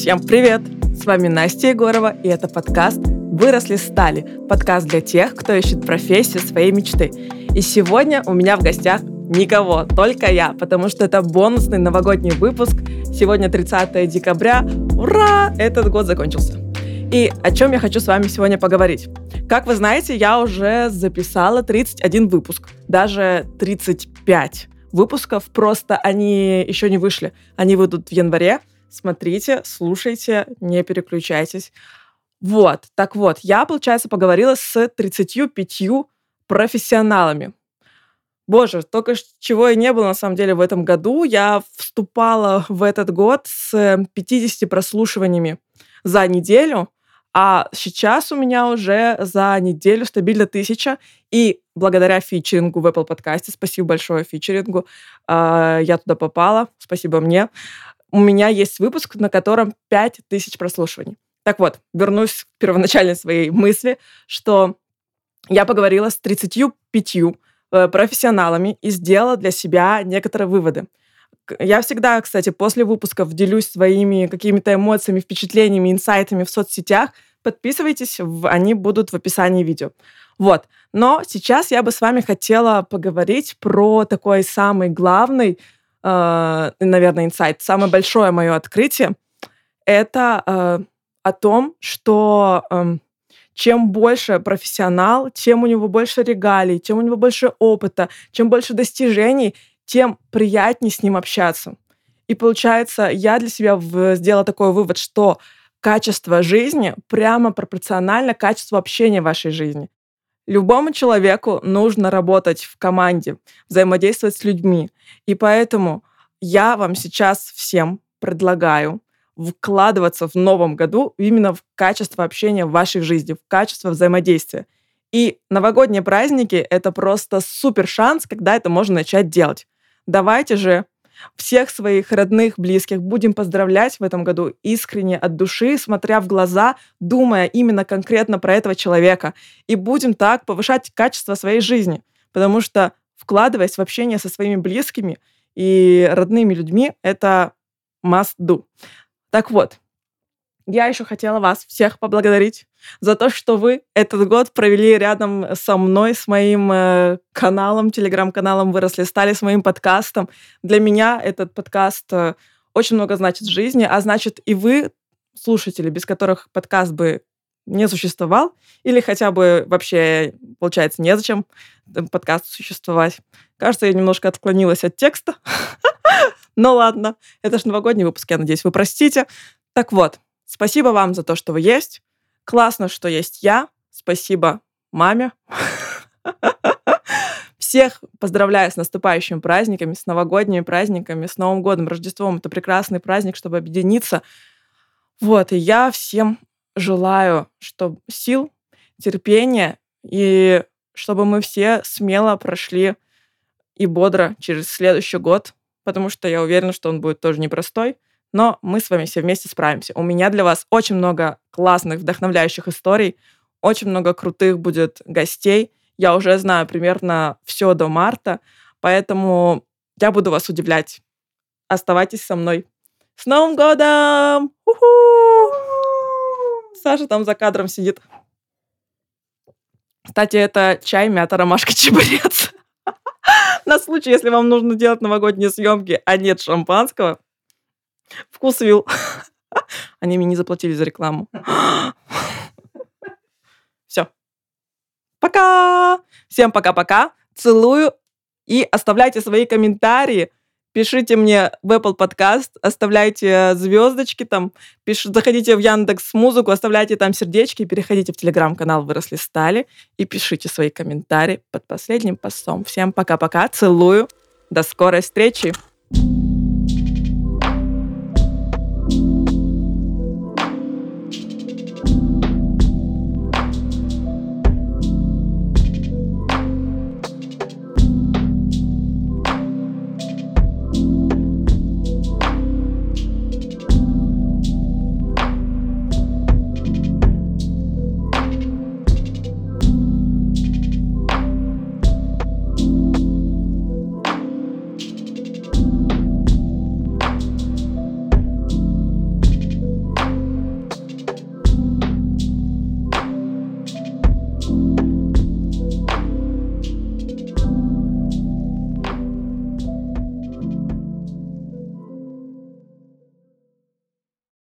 Всем привет! С вами Настя Егорова, и это подкаст «Выросли стали» подкаст для тех, кто ищет профессию своей мечты. И сегодня у меня в гостях никого, только я, потому что это бонусный новогодний выпуск. Сегодня 30 декабря. Ура! Этот год закончился. И о чем я хочу с вами сегодня поговорить. Как вы знаете, я уже записала 31 выпуск, даже 35 выпусков, просто они еще не вышли. Они выйдут в январе. Смотрите, слушайте, не переключайтесь. Вот, так вот, я, получается, поговорила с 35 профессионалами. Боже, только чего и не было на самом деле в этом году. Я вступала в этот год с 50 прослушиваниями за неделю, а сейчас у меня уже за неделю стабильно тысяча. И благодаря фичерингу в Apple подкасте, спасибо большое фичерингу, а, я туда попала, спасибо мне, у меня есть выпуск, на котором 5000 прослушиваний. Так вот, вернусь к первоначальной своей мысли, что я поговорила с 35 э, профессионалами и сделала для себя некоторые выводы. Я всегда, кстати, после выпусков делюсь своими какими-то эмоциями, впечатлениями, инсайтами в соцсетях. Подписывайтесь, они будут в описании видео. Вот. Но сейчас я бы с вами хотела поговорить про такой самый главный, э, наверное, инсайт, самое большое мое открытие. Это э, о том, что э, чем больше профессионал, тем у него больше регалий, тем у него больше опыта, чем больше достижений, тем приятнее с ним общаться. И получается, я для себя сделала такой вывод, что качество жизни прямо пропорционально качеству общения в вашей жизни. Любому человеку нужно работать в команде, взаимодействовать с людьми. И поэтому я вам сейчас всем предлагаю вкладываться в новом году именно в качество общения в вашей жизни, в качество взаимодействия. И новогодние праздники — это просто супер шанс, когда это можно начать делать. Давайте же всех своих родных, близких будем поздравлять в этом году искренне от души, смотря в глаза, думая именно конкретно про этого человека. И будем так повышать качество своей жизни. Потому что вкладываясь в общение со своими близкими и родными людьми, это must do. Так вот, я еще хотела вас всех поблагодарить за то, что вы этот год провели рядом со мной, с моим э, каналом, телеграм-каналом «Выросли стали», с моим подкастом. Для меня этот подкаст э, очень много значит в жизни, а значит и вы, слушатели, без которых подкаст бы не существовал, или хотя бы вообще, получается, незачем подкасту существовать. Кажется, я немножко отклонилась от текста. Но ладно, это же новогодний выпуск, я надеюсь, вы простите. Так вот, Спасибо вам за то, что вы есть. Классно, что есть я. Спасибо маме. Всех поздравляю с наступающими праздниками, с новогодними праздниками, с Новым годом, Рождеством. Это прекрасный праздник, чтобы объединиться. Вот, и я всем желаю, чтобы сил, терпения, и чтобы мы все смело прошли и бодро через следующий год, потому что я уверена, что он будет тоже непростой но мы с вами все вместе справимся. У меня для вас очень много классных, вдохновляющих историй, очень много крутых будет гостей. Я уже знаю примерно все до марта, поэтому я буду вас удивлять. Оставайтесь со мной. С Новым годом! У-ху! Саша там за кадром сидит. Кстати, это чай, мята, ромашка, чебурец. На случай, если вам нужно делать новогодние съемки, а нет шампанского, Вкус вил. Они мне не заплатили за рекламу. Все. Пока! Всем пока-пока. Целую. И оставляйте свои комментарии. Пишите мне в Apple Podcast, оставляйте звездочки там, пиш... заходите в Яндекс Музыку, оставляйте там сердечки, переходите в телеграм-канал «Выросли стали» и пишите свои комментарии под последним постом. Всем пока-пока, целую, до скорой встречи! thank you